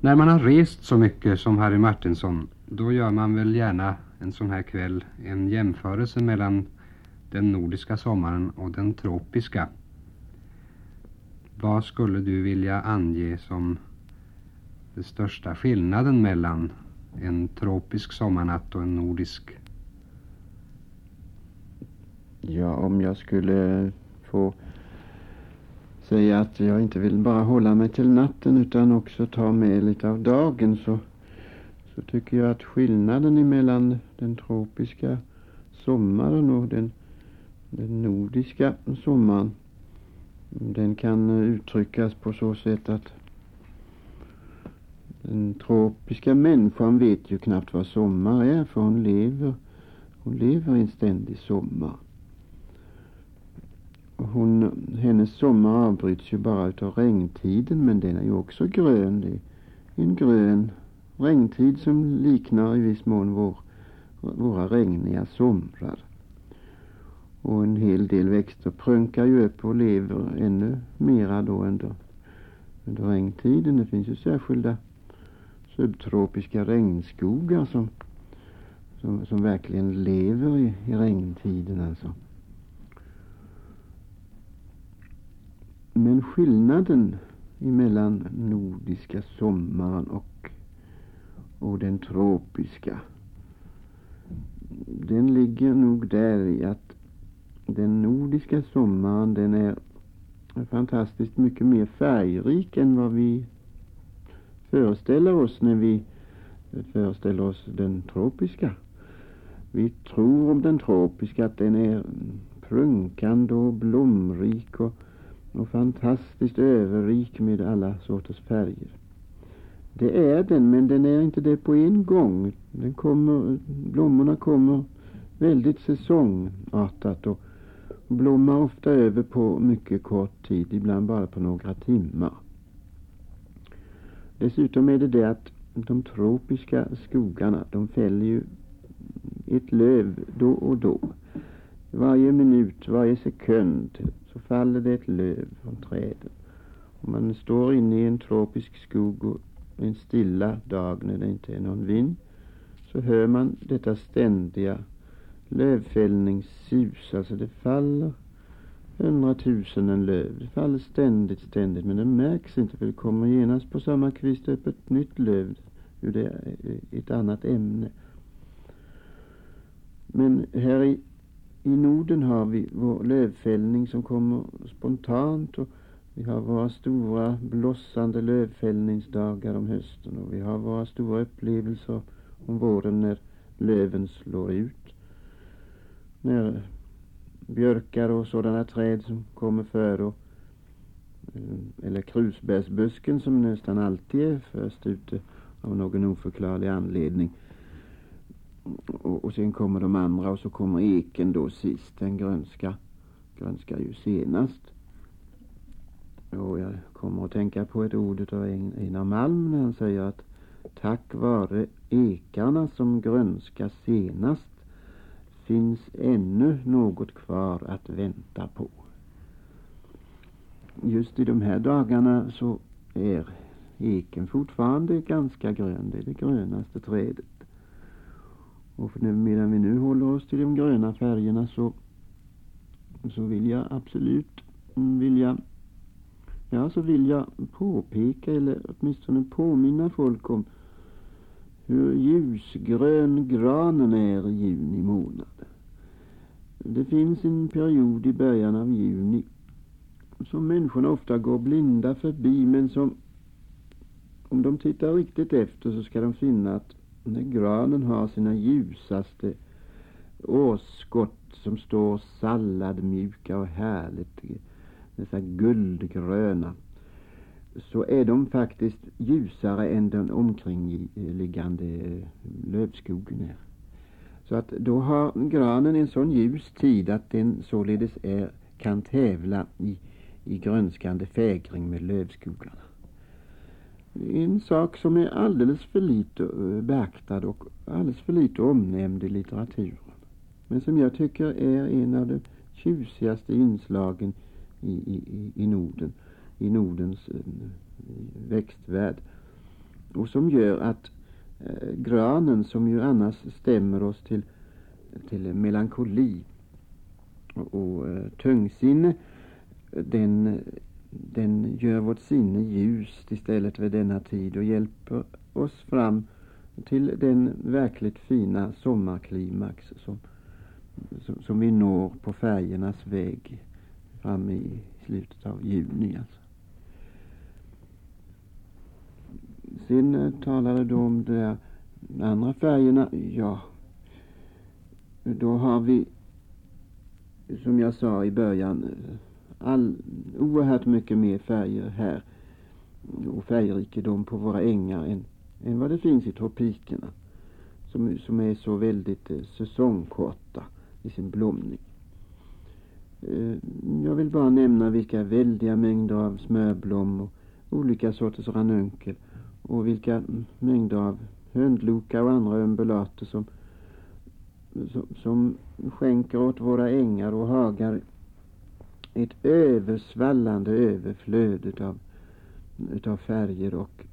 När man har rest så mycket som Harry Martinsson då gör man väl gärna en sån här kväll en jämförelse mellan den nordiska sommaren och den tropiska. Vad skulle du vilja ange som den största skillnaden mellan en tropisk sommarnatt och en nordisk? Ja, om jag skulle få säga att jag inte vill bara hålla mig till natten utan också ta med lite av dagen så, så tycker jag att skillnaden mellan den tropiska sommaren och den, den nordiska sommaren den kan uttryckas på så sätt att den tropiska människan vet ju knappt vad sommar är för hon lever, hon lever i en ständig sommar. Hon, hennes sommar avbryts ju bara utav regntiden men den är ju också grön. Det är en grön regntid som liknar i viss mån vår, våra regniga somrar. Och en hel del växter prunkar ju upp och lever ännu mera då under, under regntiden. Det finns ju särskilda subtropiska regnskogar som, som, som verkligen lever i, i regntiden alltså. Men skillnaden mellan nordiska sommaren och, och den tropiska den ligger nog där i att den nordiska sommaren den är fantastiskt mycket mer färgrik än vad vi föreställer oss när vi föreställer oss den tropiska. Vi tror om den tropiska att den är prunkande och blomrik och, och fantastiskt överrik med alla sorters färger. Det är den, men den är inte det på en gång. Den kommer, blommorna kommer väldigt säsongartat och blommar ofta över på mycket kort tid, ibland bara på några timmar. Dessutom är det det att de tropiska skogarna, de fäller ju ett löv då och då. Varje minut, varje sekund så faller det ett löv från träden. Om man står inne i en tropisk skog och en stilla dag när det inte är någon vind så hör man detta ständiga lövfällningssus. Alltså det faller hundratusenden löv. Det faller ständigt, ständigt men det märks inte för det kommer genast på samma kvist upp ett nytt löv ur det, ett annat ämne. Men här i, i Norden har vi vår lövfällning som kommer spontant och vi har våra stora blossande lövfällningsdagar om hösten och vi har våra stora upplevelser om våren när löven slår ut. När björkar och sådana träd som kommer före och, eh, eller krusbärsbusken som nästan alltid är först ute av någon oförklarlig anledning. Och, och sen kommer de andra och så kommer eken då sist. Den grönska, grönskar ju senast. Och jag kommer att tänka på ett ord av Einar Malm när han säger att tack vare ekarna som grönska senast finns ännu något kvar att vänta på. Just i de här dagarna så är eken fortfarande ganska grön. Det är det grönaste trädet. Och nu, medan vi nu håller oss till de gröna färgerna så, så vill jag absolut vill jag, ja, så vill jag påpeka eller åtminstone påminna folk om hur ljusgrön granen är i juni månad. Det finns en period i början av juni som människorna ofta går blinda förbi men som om de tittar riktigt efter så ska de finna att när granen har sina ljusaste årsskott som står salladmjuka och härligt dessa guldgröna så är de faktiskt ljusare än den omkringliggande lövskogen är. Så att då har granen en sån ljus tid att den således är, kan tävla i, i grönskande fägring med lövskogarna. En sak som är alldeles för lite eh, beaktad och alldeles för lite omnämnd i litteraturen. Men som jag tycker är en av de tjusigaste inslagen i, i, i Norden, i Nordens eh, växtvärld. och som gör att eh, granen som ju annars stämmer oss till, till melankoli och, och eh, tungsinne den, den gör vårt sinne ljust istället vid denna tid och hjälper oss fram till den verkligt fina sommarklimax som, som, som vi når på färgernas väg fram i slutet av juni. Alltså. Sen eh, talade du om de andra färgerna. Ja, då har vi som jag sa i början all, oerhört mycket mer färger här. Och färgrikedom på våra ängar än, än vad det finns i tropikerna. Som, som är så väldigt eh, säsongkorta i sin blomning. Eh, jag vill bara nämna vilka väldiga mängder av smörblom och olika sorters ranunkel. Och vilka mängder av höndlokar och andra undulater som, som, som skänker åt våra ängar och hagar ett översvallande överflöd utav, utav färger och,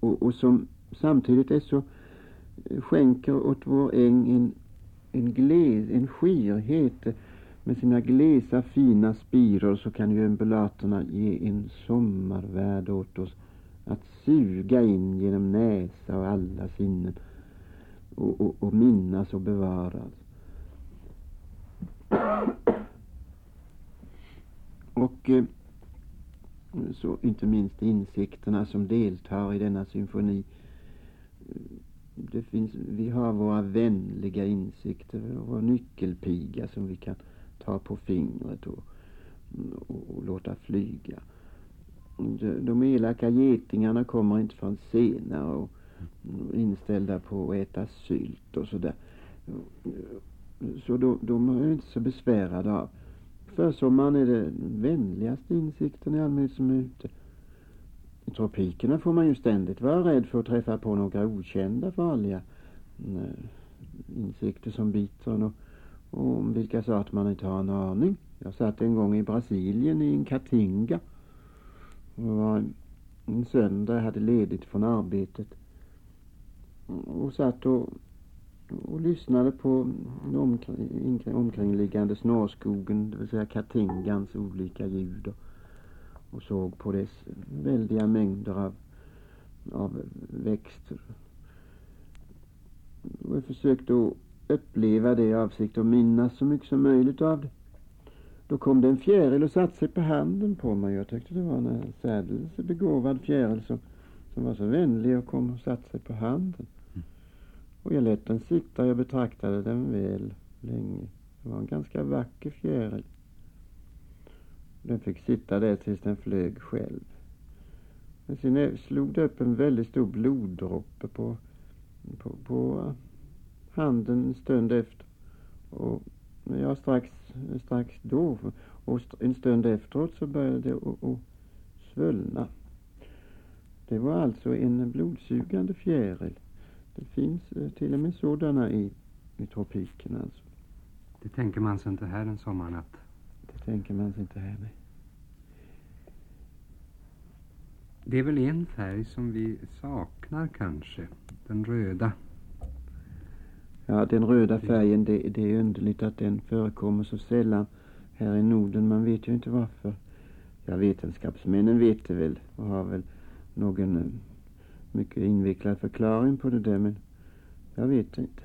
och, och som samtidigt är så skänker åt vår äng en, en, gles, en skirhet med sina glesa fina spiror så kan ju embulaterna ge en sommarvärld åt oss att suga in genom näsa och alla sinnen och, och, och minnas och bevaras. Och eh, så inte minst insikterna som deltar i denna symfoni. Eh, det finns, vi har våra vänliga insikter, vår nyckelpiga som vi kan ta på fingret och, och, och låta flyga. De, de elaka getingarna kommer inte förrän senare och inställda på att äta sylt och sådär. Så de, de är inte så besvärade av. Försommaren är det vänligaste insikten i allmänhet som är ute. I tropikerna får man ju ständigt vara rädd för att träffa på några okända farliga eh, insikter som biter en och, och om vilka att man inte har en aning. Jag satt en gång i Brasilien i en katinga. Det var en söndag, jag hade ledigt från arbetet och satt och, och lyssnade på omkring, omkringliggande snårskogen, det vill säga katingans olika ljud och, och såg på dess väldiga mängder av, av växter. Och jag försökte att uppleva det i avsikt att minnas så mycket som möjligt av det. Då kom det en fjäril och satte sig på handen på mig. Jag tyckte det var en eh, särdeles begåvad fjäril som, som var så vänlig och kom och satte sig på handen. Och jag lät den sitta. Jag betraktade den väl länge. Det var en ganska vacker fjäril. Den fick sitta där tills den flög själv. Men sen slog det upp en väldigt stor bloddroppe på, på, på handen en stund efter. Och ja, strax, strax då och en stund efteråt så började det att svullna. Det var alltså en blodsugande fjäril. Det finns eh, till och med sådana i, i tropikerna alltså. Det tänker man sig inte här en sommarnatt. Det tänker man sig inte här, nej. Det är väl en färg som vi saknar kanske. Den röda. Ja, den röda färgen, det, det är underligt att den förekommer så sällan här i Norden. Man vet ju inte varför. Ja, vetenskapsmännen vet det väl och har väl någon eh, mycket invecklad förklaring på det där men jag vet inte.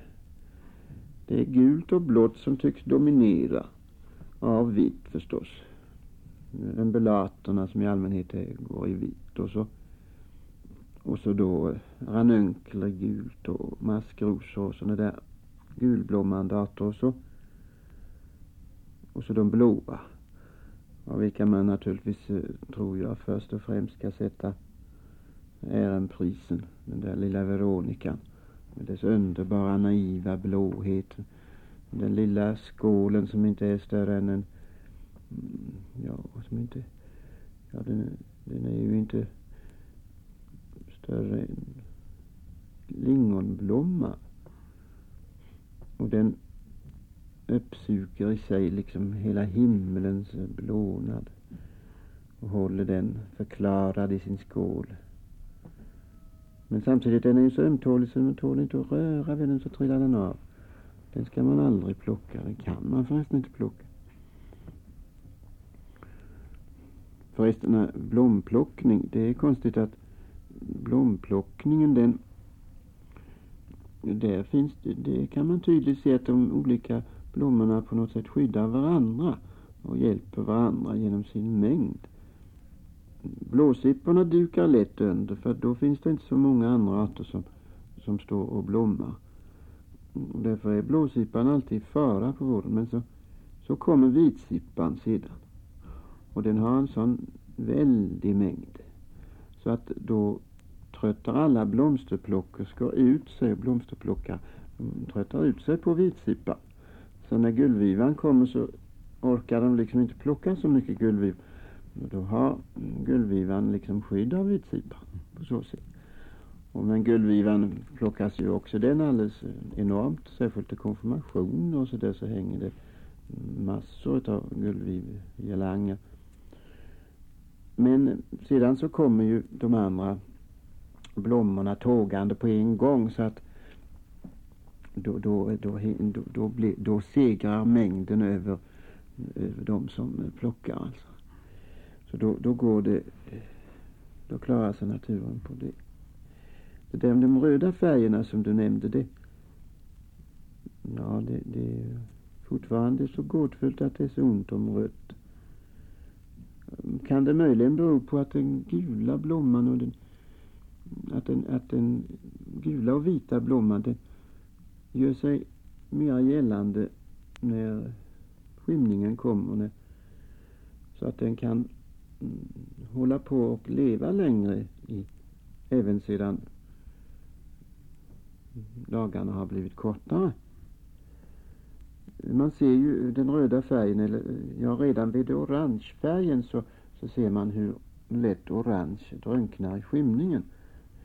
Det är gult och blått som tycks dominera. Av vitt förstås. Embulaterna som i allmänhet är, går i vitt och så och så då eh, ranunkler gult och maskrosor och sådana där gulblommande arter och så. Och så de blåa. Av vilka man naturligtvis, eh, tror jag, först och främst ska sätta ärenprisen. Den där lilla Veronikan. Med dess underbara naiva blåhet. Den lilla skålen som inte är större än en, mm, ja, som inte, ja den, den är ju inte större än lingonblomma. Och den uppsuger i sig liksom hela himmelens blånad och håller den förklarad i sin skål. Men samtidigt den är ju så ömtålig så man tål inte att röra vid den så trillar den av. Den ska man aldrig plocka. Den kan man förresten inte plocka. Förresten, eh, blomplockning. Det är konstigt att blomplockningen den där finns det, det kan man tydligt se att de olika blommorna på något sätt skyddar varandra och hjälper varandra genom sin mängd. Blåsipporna dukar lätt under för då finns det inte så många andra arter som, som står och blommar. Därför är blåsippan alltid i fara på våren. Men så, så kommer vitsippan sedan. Och den har en sån väldig mängd. Så att då tröttar alla blomsterplockerskor ut sig, blomsterplockar, mm, tröttar ut sig på vitsippan. Så när gullvivan kommer så orkar de liksom inte plocka så mycket gullviva. Då har gullvivan liksom skydd av vitsippan på så sätt. Och men gullvivan plockas ju också den alldeles eh, enormt, särskilt till konfirmation och så där så hänger det massor av guldvivgirlanger. Men sedan så kommer ju de andra blommorna tågande på en gång så att då, då, då, då, då, då, då segrar mängden över, över de som plockar alltså. Så då, då går det, då klarar sig naturen på det. Det där med de röda färgerna som du nämnde det, ja det, det är fortfarande så gåtfullt att det är så ont om rött. Kan det möjligen bero på att den gula blomman och den att den, att den gula och vita blomman den gör sig mer gällande när skymningen kommer. När, så att den kan hålla på och leva längre i, även sedan dagarna har blivit kortare. Man ser ju den röda färgen, eller ja redan vid orangefärgen så, så ser man hur lätt orange drunknar i skymningen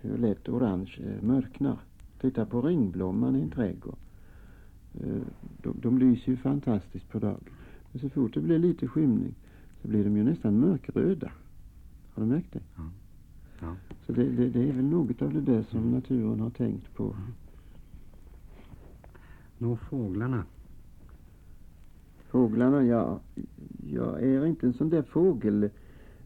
hur lätt orange eh, mörknar. Titta på ringblomman i en trädgård. Eh, de, de lyser ju fantastiskt på dagen. Men så fort det blir lite skymning så blir de ju nästan mörkröda. Har du märkt det? Ja. ja. Så det, det, det, är väl något av det där som mm. naturen har tänkt på. Mm. Nå, fåglarna. Fåglarna, ja. Jag är inte en sån där fågel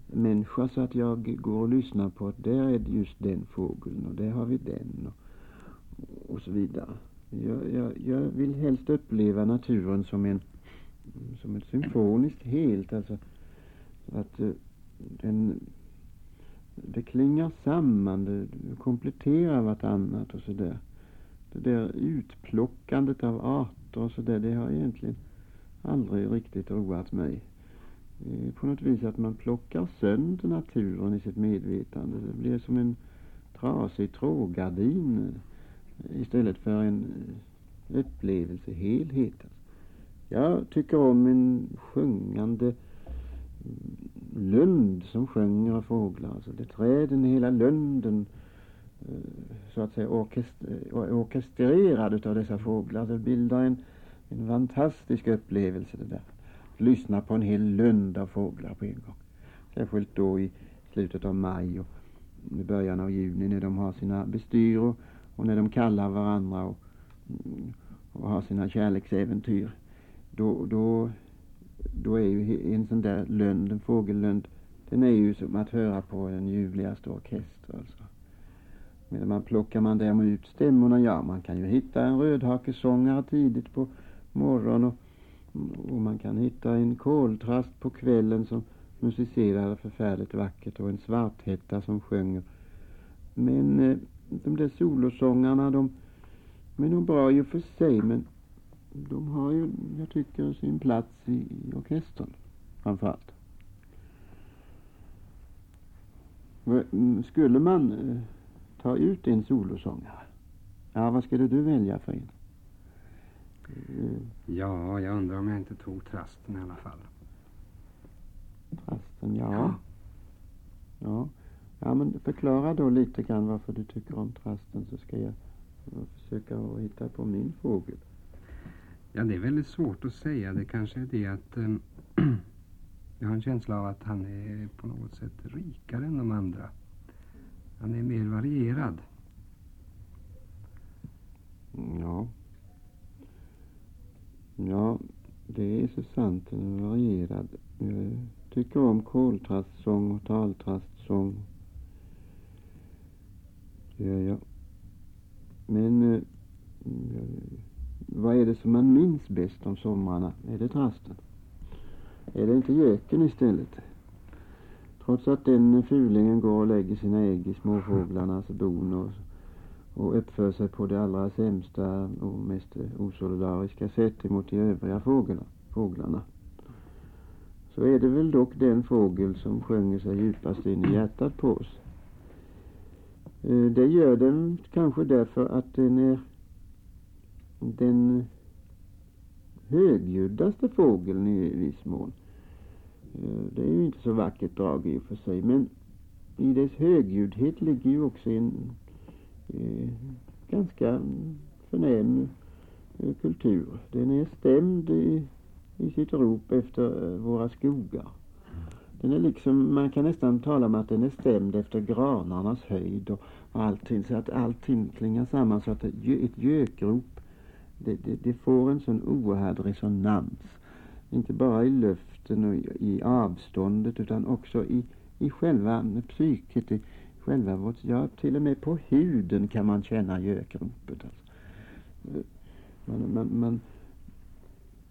människa så att jag går och lyssnar på att där är det just den fågeln och där har vi den och, och så vidare. Jag, jag, jag vill helst uppleva naturen som en som ett symfoniskt helt alltså att eh, den det klingar samman, det kompletterar vartannat och sådär. Det där utplockandet av arter och sådär, det har egentligen aldrig riktigt roat mig eh, på något vis att man plockar sönder naturen i sitt medvetande. Det blir som en trasig trågardin eh, istället för en upplevelsehelhet. Jag tycker om en sjungande lund som sjunger fåglar. Alltså det träden i hela lunden eh, så att säga eh, orkestrerad av dessa fåglar. Det bildar en, en fantastisk upplevelse det där Att lyssna på en hel lund av fåglar på en gång. Särskilt då i slutet av maj och i början av juni när de har sina bestyr och, och när de kallar varandra och, och har sina kärleksäventyr. Då, då, då är ju en sån där lund, en fågellund, den är ju som att höra på den ljuvligaste orkester alltså. Medan man plockar man däremot ut stämmorna, ja man kan ju hitta en rödhakesångare tidigt på morgonen och och man kan hitta en koltrast på kvällen som musicerar förfärligt vackert och en svarthätta som sjunger. Men eh, de där solosångarna de, de är nog bra i och för sig men de har ju, jag tycker, sin plats i, i orkestern framförallt. Mm, skulle man eh, ta ut en solosångare, ja vad skulle du välja för en? Mm. Ja, jag undrar om jag inte tog trasten i alla fall. Trasten, ja. ja. Ja, ja men förklara då lite grann varför du tycker om trasten så ska jag försöka att hitta på min fågel. Ja, det är väldigt svårt att säga. Det kanske är det att äh, jag har en känsla av att han är på något sätt rikare än de andra. Han är mer varierad. Ja. Ja, det är så sant. Den är varierad. Jag tycker om koltrastsång och taltrastsång. Det gör eh, mm, jag. Men jag vad är det som man minns bäst om somrarna? Är det trasten? Är det inte göken istället? Trots att den fulingen går och lägger sina ägg i småfåglarnas bon och, och uppför sig på det allra sämsta och mest osolidariska sätt emot de övriga fåglarna, fåglarna så är det väl dock den fågel som sjunger sig djupast in i hjärtat på oss. Eh, det gör den kanske därför att den är den högljuddaste fågeln i viss mån. Eh, det är ju inte så vackert drag i och för sig men i dess högljuddhet ligger ju också en eh, ganska förnäm eh, kultur. Den är stämd i, i sitt rop efter eh, våra skogar. Den är liksom, man kan nästan tala om att den är stämd efter granarnas höjd och, och allting så att allting klingar samman så att ett gökrop det, det, det, får en sån oerhörd resonans. Inte bara i luften och i, i avståndet utan också i, i själva psyket, i själva vårt, ja till och med på huden kan man känna gökropet. Alltså. Man, man, man,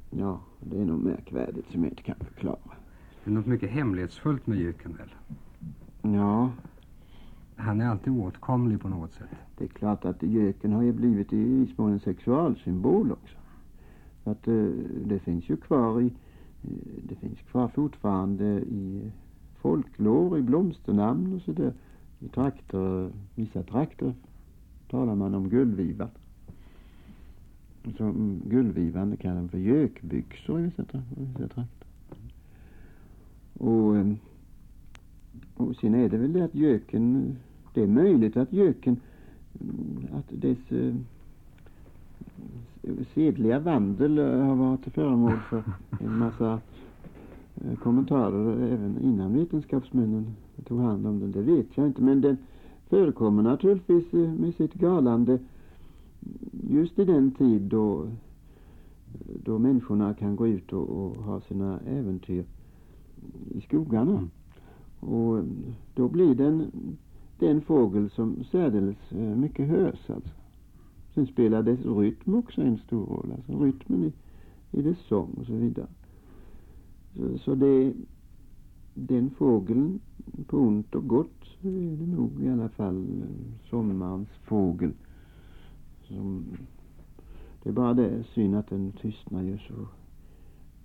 ja, det är nog märkvärdigt som jag inte kan förklara. Det är något mycket hemlighetsfullt med göken väl? Ja. Han är alltid åtkomlig på något sätt. Det är klart att göken har ju blivit i viss mån en sexualsymbol också. Så att eh, det finns ju kvar i, eh, det finns kvar fortfarande i folklor, i blomsternamn och sådär. I trakter, vissa trakter talar man om guldvivan. Så mm, guldvivan det kallar man för gökbyxor i vissa, vissa trakter. Och, eh, och sen är det väl det att göken, det är möjligt att göken, att dess eh, sedliga vandel har varit föremål för en massa eh, kommentarer även innan vetenskapsmännen tog hand om den. Det vet jag inte men den förekommer naturligtvis med sitt galande just i den tid då, då människorna kan gå ut och, och ha sina äventyr i skogarna. Mm. Och då blir den det är en fågel som särdeles eh, mycket hörs alltså. Sen spelar dess rytm också en stor roll, alltså rytmen i, i dess sång och så vidare. Så, så det, den fågeln, på ont och gott, så är det nog i alla fall eh, sommarens fågel. Som, det är bara det synd att den tystnar ju så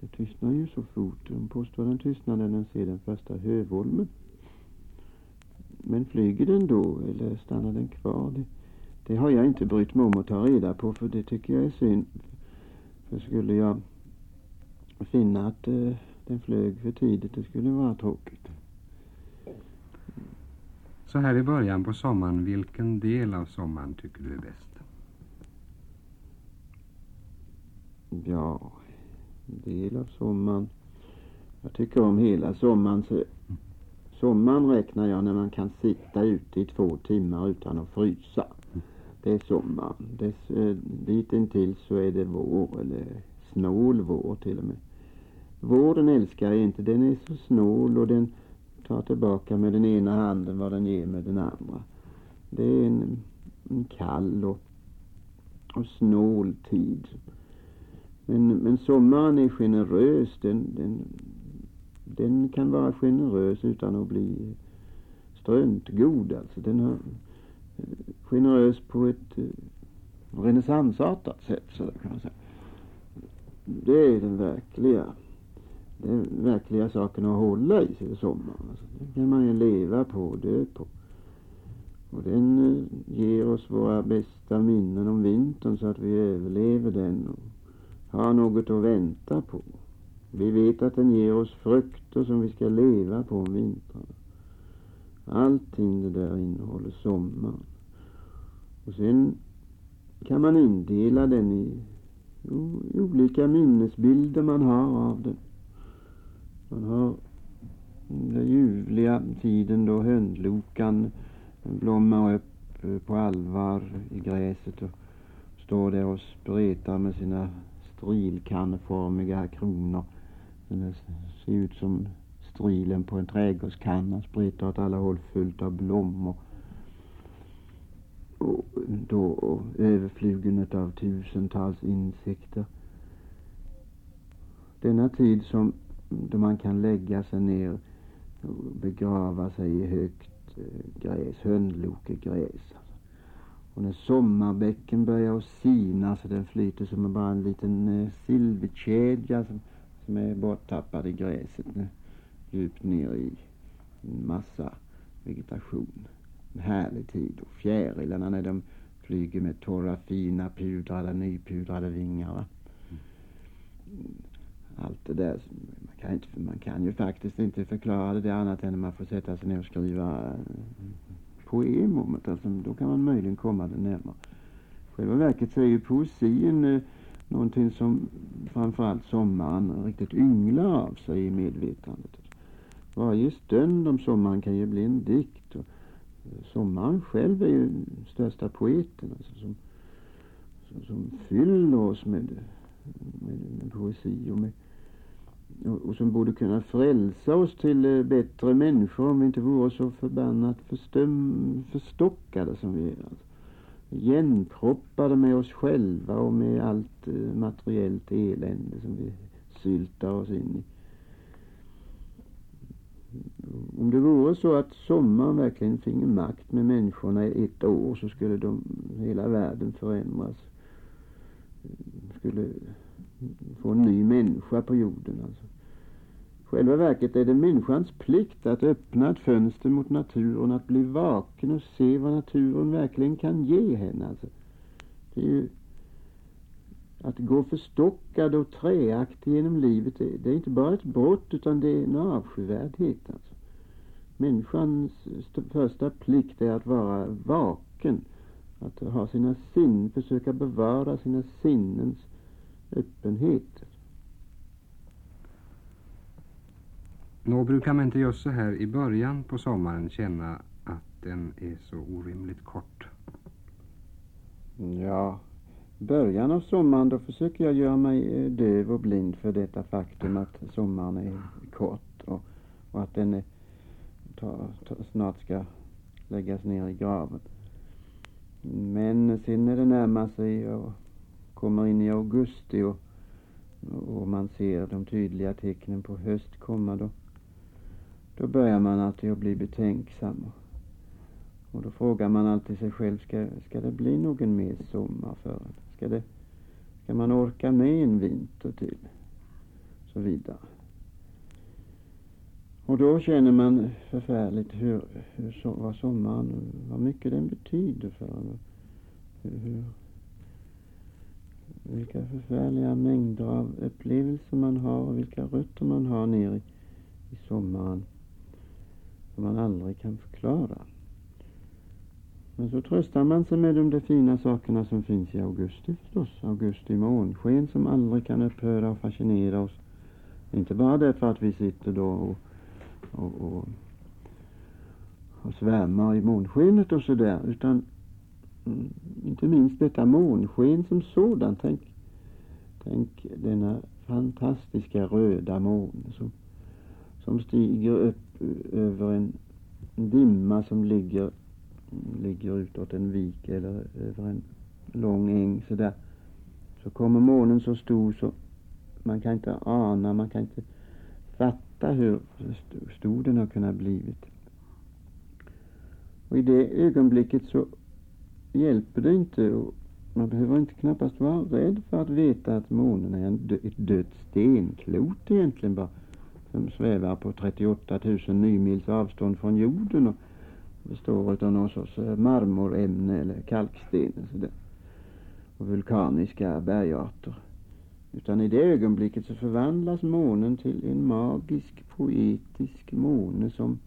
det tystnar ju så fort. De påstår den tystnar när den ser den första hövolmen. Men flyger den då eller stannar den kvar? Det, det har jag inte brytt mig om att ta reda på för det tycker jag är synd. För skulle jag finna att eh, den flög för tidigt, det skulle vara tråkigt. Så här i början på sommaren, vilken del av sommaren tycker du är bäst? Ja, del av sommaren. Jag tycker om hela sommaren. Sommaren räknar jag när man kan sitta ute i två timmar utan att frysa. Det är sommar. Dess, eh, ditintill så är det vår eller snål vår till och med. Våren älskar jag inte. Den är så snål och den tar tillbaka med den ena handen vad den ger med den andra. Det är en, en kall och, och snål tid. Men, men sommaren är generös. Den, den, den kan vara generös utan att bli struntgod. Alltså den är eh, generös på ett eh, renässansartat sätt så kan man säga. Det är den verkliga den verkliga saken att hålla i sig sommaren. Alltså, den kan man ju leva på och dö på. Och den eh, ger oss våra bästa minnen om vintern så att vi överlever den och har något att vänta på. Vi vet att den ger oss frukter som vi ska leva på om vintern. Allting det där innehåller sommaren. Och sen kan man indela den i, i olika minnesbilder man har av den. Man har den ljuvliga tiden då höndlokan blommar upp eh, på allvar i gräset och står där och spretar med sina strilkanneformiga kronor skulle ser ut som strilen på en trädgårdskanna, spretar åt alla håll fullt av blommor. Och då överflugen av tusentals insekter. Denna tid som då man kan lägga sig ner och begrava sig i högt eh, gräs, höndlokegräs. Och när sommarbäcken börjar att sina så den flyter som bara en liten eh, silverkedja som, som är borttappad i gräset eh, djupt ner i en massa vegetation. En härlig tid och fjärilarna när de flyger med torra fina pudrade, nypudrade vingar. Va? Mm. Allt det där, man kan, inte, man kan ju faktiskt inte förklara det annat än att man får sätta sig ner och skriva eh, poem om det. Alltså, då kan man möjligen komma det närmare. Själva verket så är ju poesin eh, någonting som framförallt sommaren riktigt ynglar av sig i medvetandet. Varje stund om sommaren kan ju bli en dikt. Och eh, sommaren själv är ju den största poeten alltså, som, som, som fyller oss med, med, med poesi och med och, och som borde kunna frälsa oss till eh, bättre människor om vi inte vore så förbannat förstum, förstockade som vi är. Alltså. Igenproppade med oss själva och med allt eh, materiellt elände som vi syltar oss in i. Om det vore så att sommaren verkligen finge makt med människorna i ett år så skulle de, hela världen förändras. Skulle få en ny människa på jorden. Alltså. Själva verket är det människans plikt att öppna ett fönster mot naturen, att bli vaken och se vad naturen verkligen kan ge henne. Alltså. Det är ju att gå förstockad och träaktig genom livet, det är inte bara ett brott utan det är en avskyvärdhet. Alltså. Människans första plikt är att vara vaken, att ha sina sinnen, försöka bevara sina sinnens öppenhet. Nå brukar man inte just så här i början på sommaren känna att den är så orimligt kort? Ja, början av sommaren då försöker jag göra mig eh, döv och blind för detta faktum att sommaren är kort och, och att den är, ta, ta, snart ska läggas ner i graven. Men sen när det närmar sig och kommer in i augusti och, och man ser de tydliga tecknen på höst komma då då börjar man alltid att bli betänksam. Och då frågar man alltid sig själv, ska, ska det bli någon mer sommar för en? Ska, det, ska man orka med en vinter till? Så vidare. Och då känner man förfärligt hur, hur so vad sommaren, vad mycket den betyder för en. Hur, hur, vilka förfärliga mängder av upplevelser man har och vilka rötter man har ner i, i sommaren som man aldrig kan förklara. Men så tröstar man sig med de där fina sakerna som finns i augusti förstås. Augusti månsken som aldrig kan upphöra och fascinera oss. Inte bara därför att vi sitter då och, och, och, och svärmar i månskenet och sådär utan mm, inte minst detta månsken som sådant. Tänk, tänk denna fantastiska röda måne som, som stiger upp över en dimma som ligger, ligger utåt en vik eller över en lång äng så där. Så kommer månen så stor så man kan inte ana, man kan inte fatta hur stor den har kunnat blivit. Och i det ögonblicket så hjälper det inte och man behöver inte knappast vara rädd för att veta att månen är en dö ett dött stenklot egentligen bara som svävar på 38 000 nymils avstånd från jorden och består av någon sorts eh, marmorämne eller kalksten alltså och sådär. Och vulkaniska bergarter. Utan i det ögonblicket så förvandlas månen till en magisk, poetisk måne som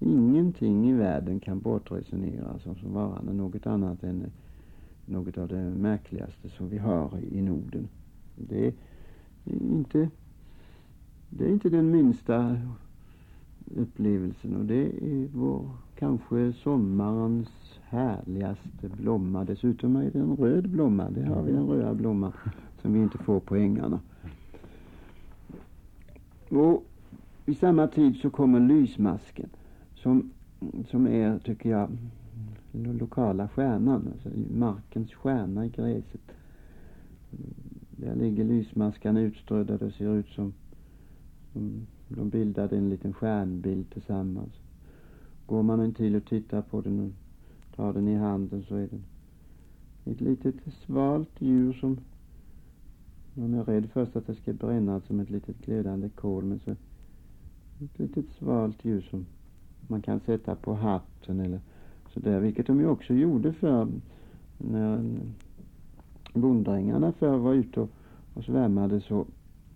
ingenting i världen kan bortresonera som, som varande något annat än eh, något av det märkligaste som vi har i Norden. Det är inte det är inte den minsta upplevelsen och det är vår kanske sommarens härligaste blomma. Dessutom är det en röd blomma. Det har vi den röda blomman som vi inte får på ängarna. Och vid samma tid så kommer lysmasken som, som är, tycker jag, den lokala stjärnan, alltså markens stjärna i gräset. Där ligger lysmaskarna utströdda. Det ser ut som, som de bildade en liten stjärnbild tillsammans. Går man en tid och tittar på den och tar den i handen så är den ett litet svalt djur som man är rädd först att det ska bränna som ett litet glödande kol men så ett litet svalt djur som man kan sätta på hatten eller sådär, vilket de ju också gjorde för när bonddrängarna förr var ute och, och svärmade så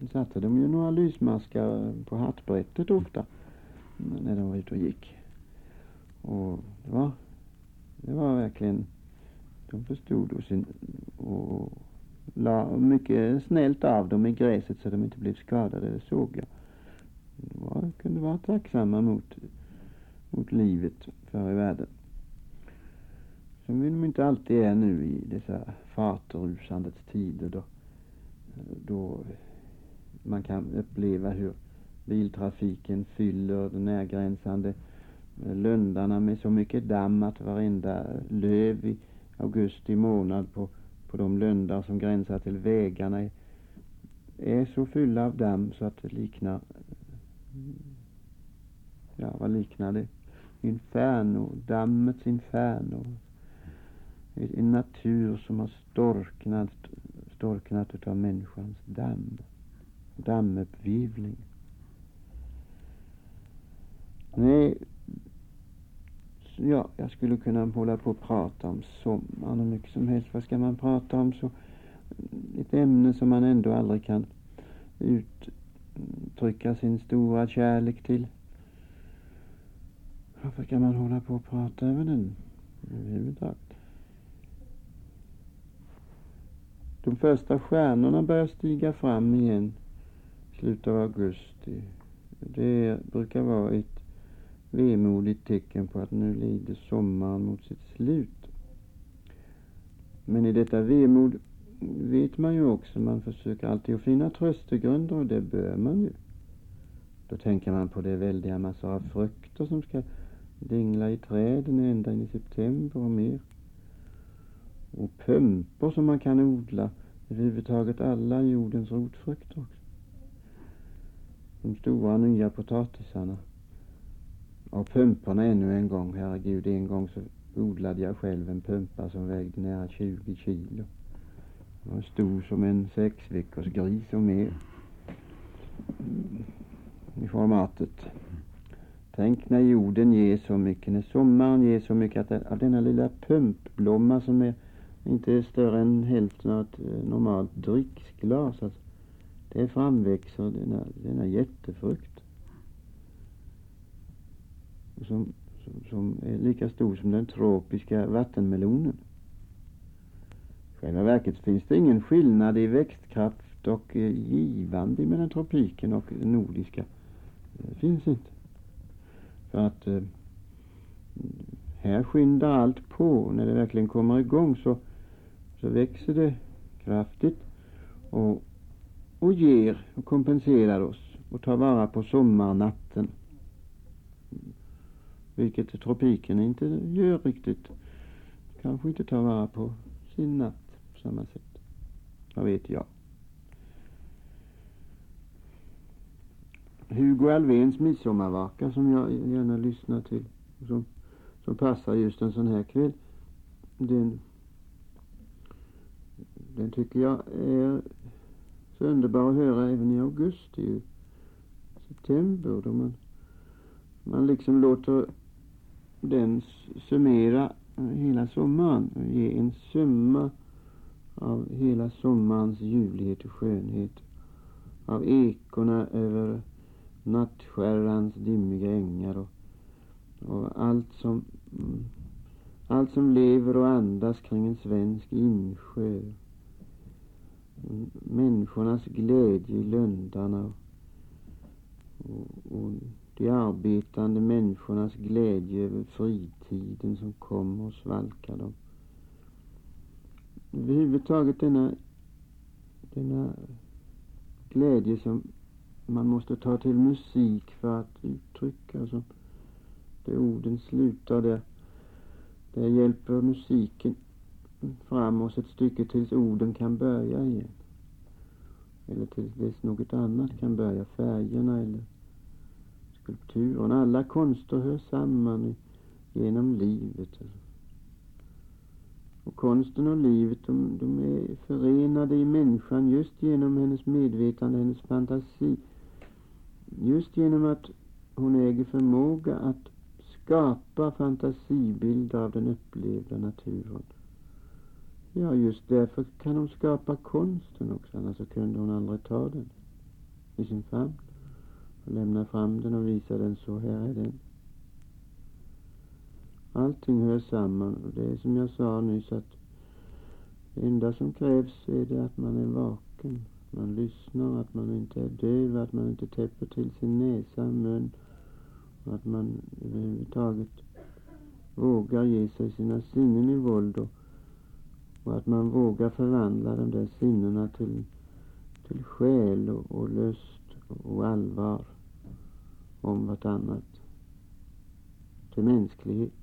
satte de ju några lysmaskar på hattbrättet ofta när de var ute och gick. Och det var, det var verkligen, de förstod och, sin, och la mycket snällt av dem i gräset så de inte blev skadade, det såg jag. De var, kunde vara tacksamma mot, mot livet förr i världen. Som de inte alltid är nu i dessa fartrusandets tider då, då man kan uppleva hur biltrafiken fyller de närgränsande eh, lundarna med så mycket damm att varenda löv i augusti månad på, på de lundar som gränsar till vägarna är, är så fyllda av damm så att det liknar ja vad liknar det? Inferno, dammets inferno. En natur som har storknat, storknat utav människans damm dammuppvivling. Nej, ja, jag skulle kunna hålla på och prata om sommaren hur mycket som helst. Vad ska man prata om så? Mm, ett ämne som man ändå aldrig kan uttrycka sin stora kärlek till. Varför kan man hålla på och prata över den överhuvudtaget? De första stjärnorna börjar stiga fram igen slutet av augusti. Det brukar vara ett vemodigt tecken på att nu lider sommaren mot sitt slut. Men i detta vemod vet man ju också, man försöker alltid att finna tröstegrunder och det bör man ju. Då tänker man på det väldiga massor av frukter som ska dingla i träden ända in i september och mer. Och pumpor som man kan odla, överhuvudtaget alla jordens rotfrukter också de stora nya potatisarna. Och pumporna ännu en gång, herregud, en gång så odlade jag själv en pumpa som vägde nära 20 kilo. Den var stor som en sex veckors gris och mer i formatet. Tänk när jorden ger så mycket, när sommaren ger så mycket att av denna lilla pumpblomma som är inte är större än hälften av ett eh, normalt dricksglas. Alltså, det framväxer denna, denna jättefrukt som, som, som är lika stor som den tropiska vattenmelonen. I själva verket finns det ingen skillnad i växtkraft och eh, givande mellan tropiken och den nordiska. Det finns inte. För att eh, här skyndar allt på. När det verkligen kommer igång så, så växer det kraftigt och och ger och kompenserar oss och tar vara på sommarnatten. Vilket tropiken inte gör riktigt. Kanske inte tar vara på sin natt på samma sätt. Vad vet jag. Hugo Alvéns midsommarvaka som jag gärna lyssnar till. Som, som passar just en sån här kväll. Den, den tycker jag är underbar att höra även i augusti, september då man, man liksom låter den summera hela sommaren och ge en summa av hela sommarens ljuvlighet och skönhet. Av ekorna över nattskärrans dimmiga ängar och, och allt som mm, allt som lever och andas kring en svensk insjö människornas glädje i lundarna och, och de arbetande människornas glädje över fritiden som kommer och svalkar dem. Överhuvudtaget denna, denna glädje som man måste ta till musik för att uttrycka. Alltså, där orden slutar, där, där hjälper musiken fram oss ett stycke tills orden kan börja igen. Eller tills dess något annat kan börja, färgerna eller skulpturen. Alla konster hör samman genom livet. Och konsten och livet, de, de är förenade i människan just genom hennes medvetande, hennes fantasi. Just genom att hon äger förmåga att skapa fantasibilder av den upplevda naturen. Ja, just därför kan hon skapa konsten också, annars så kunde hon aldrig ta den i sin famn och lämna fram den och visa den så, här är den. Allting hör samman och det är som jag sa nyss att det enda som krävs är det att man är vaken, att man lyssnar, att man inte är döv, att man inte täpper till sin näsa, mun och att man överhuvudtaget vågar ge sig sina sinnen i våld och, och att man vågar förvandla de där sinnena till, till själ och, och lust och allvar om vartannat till mänsklighet.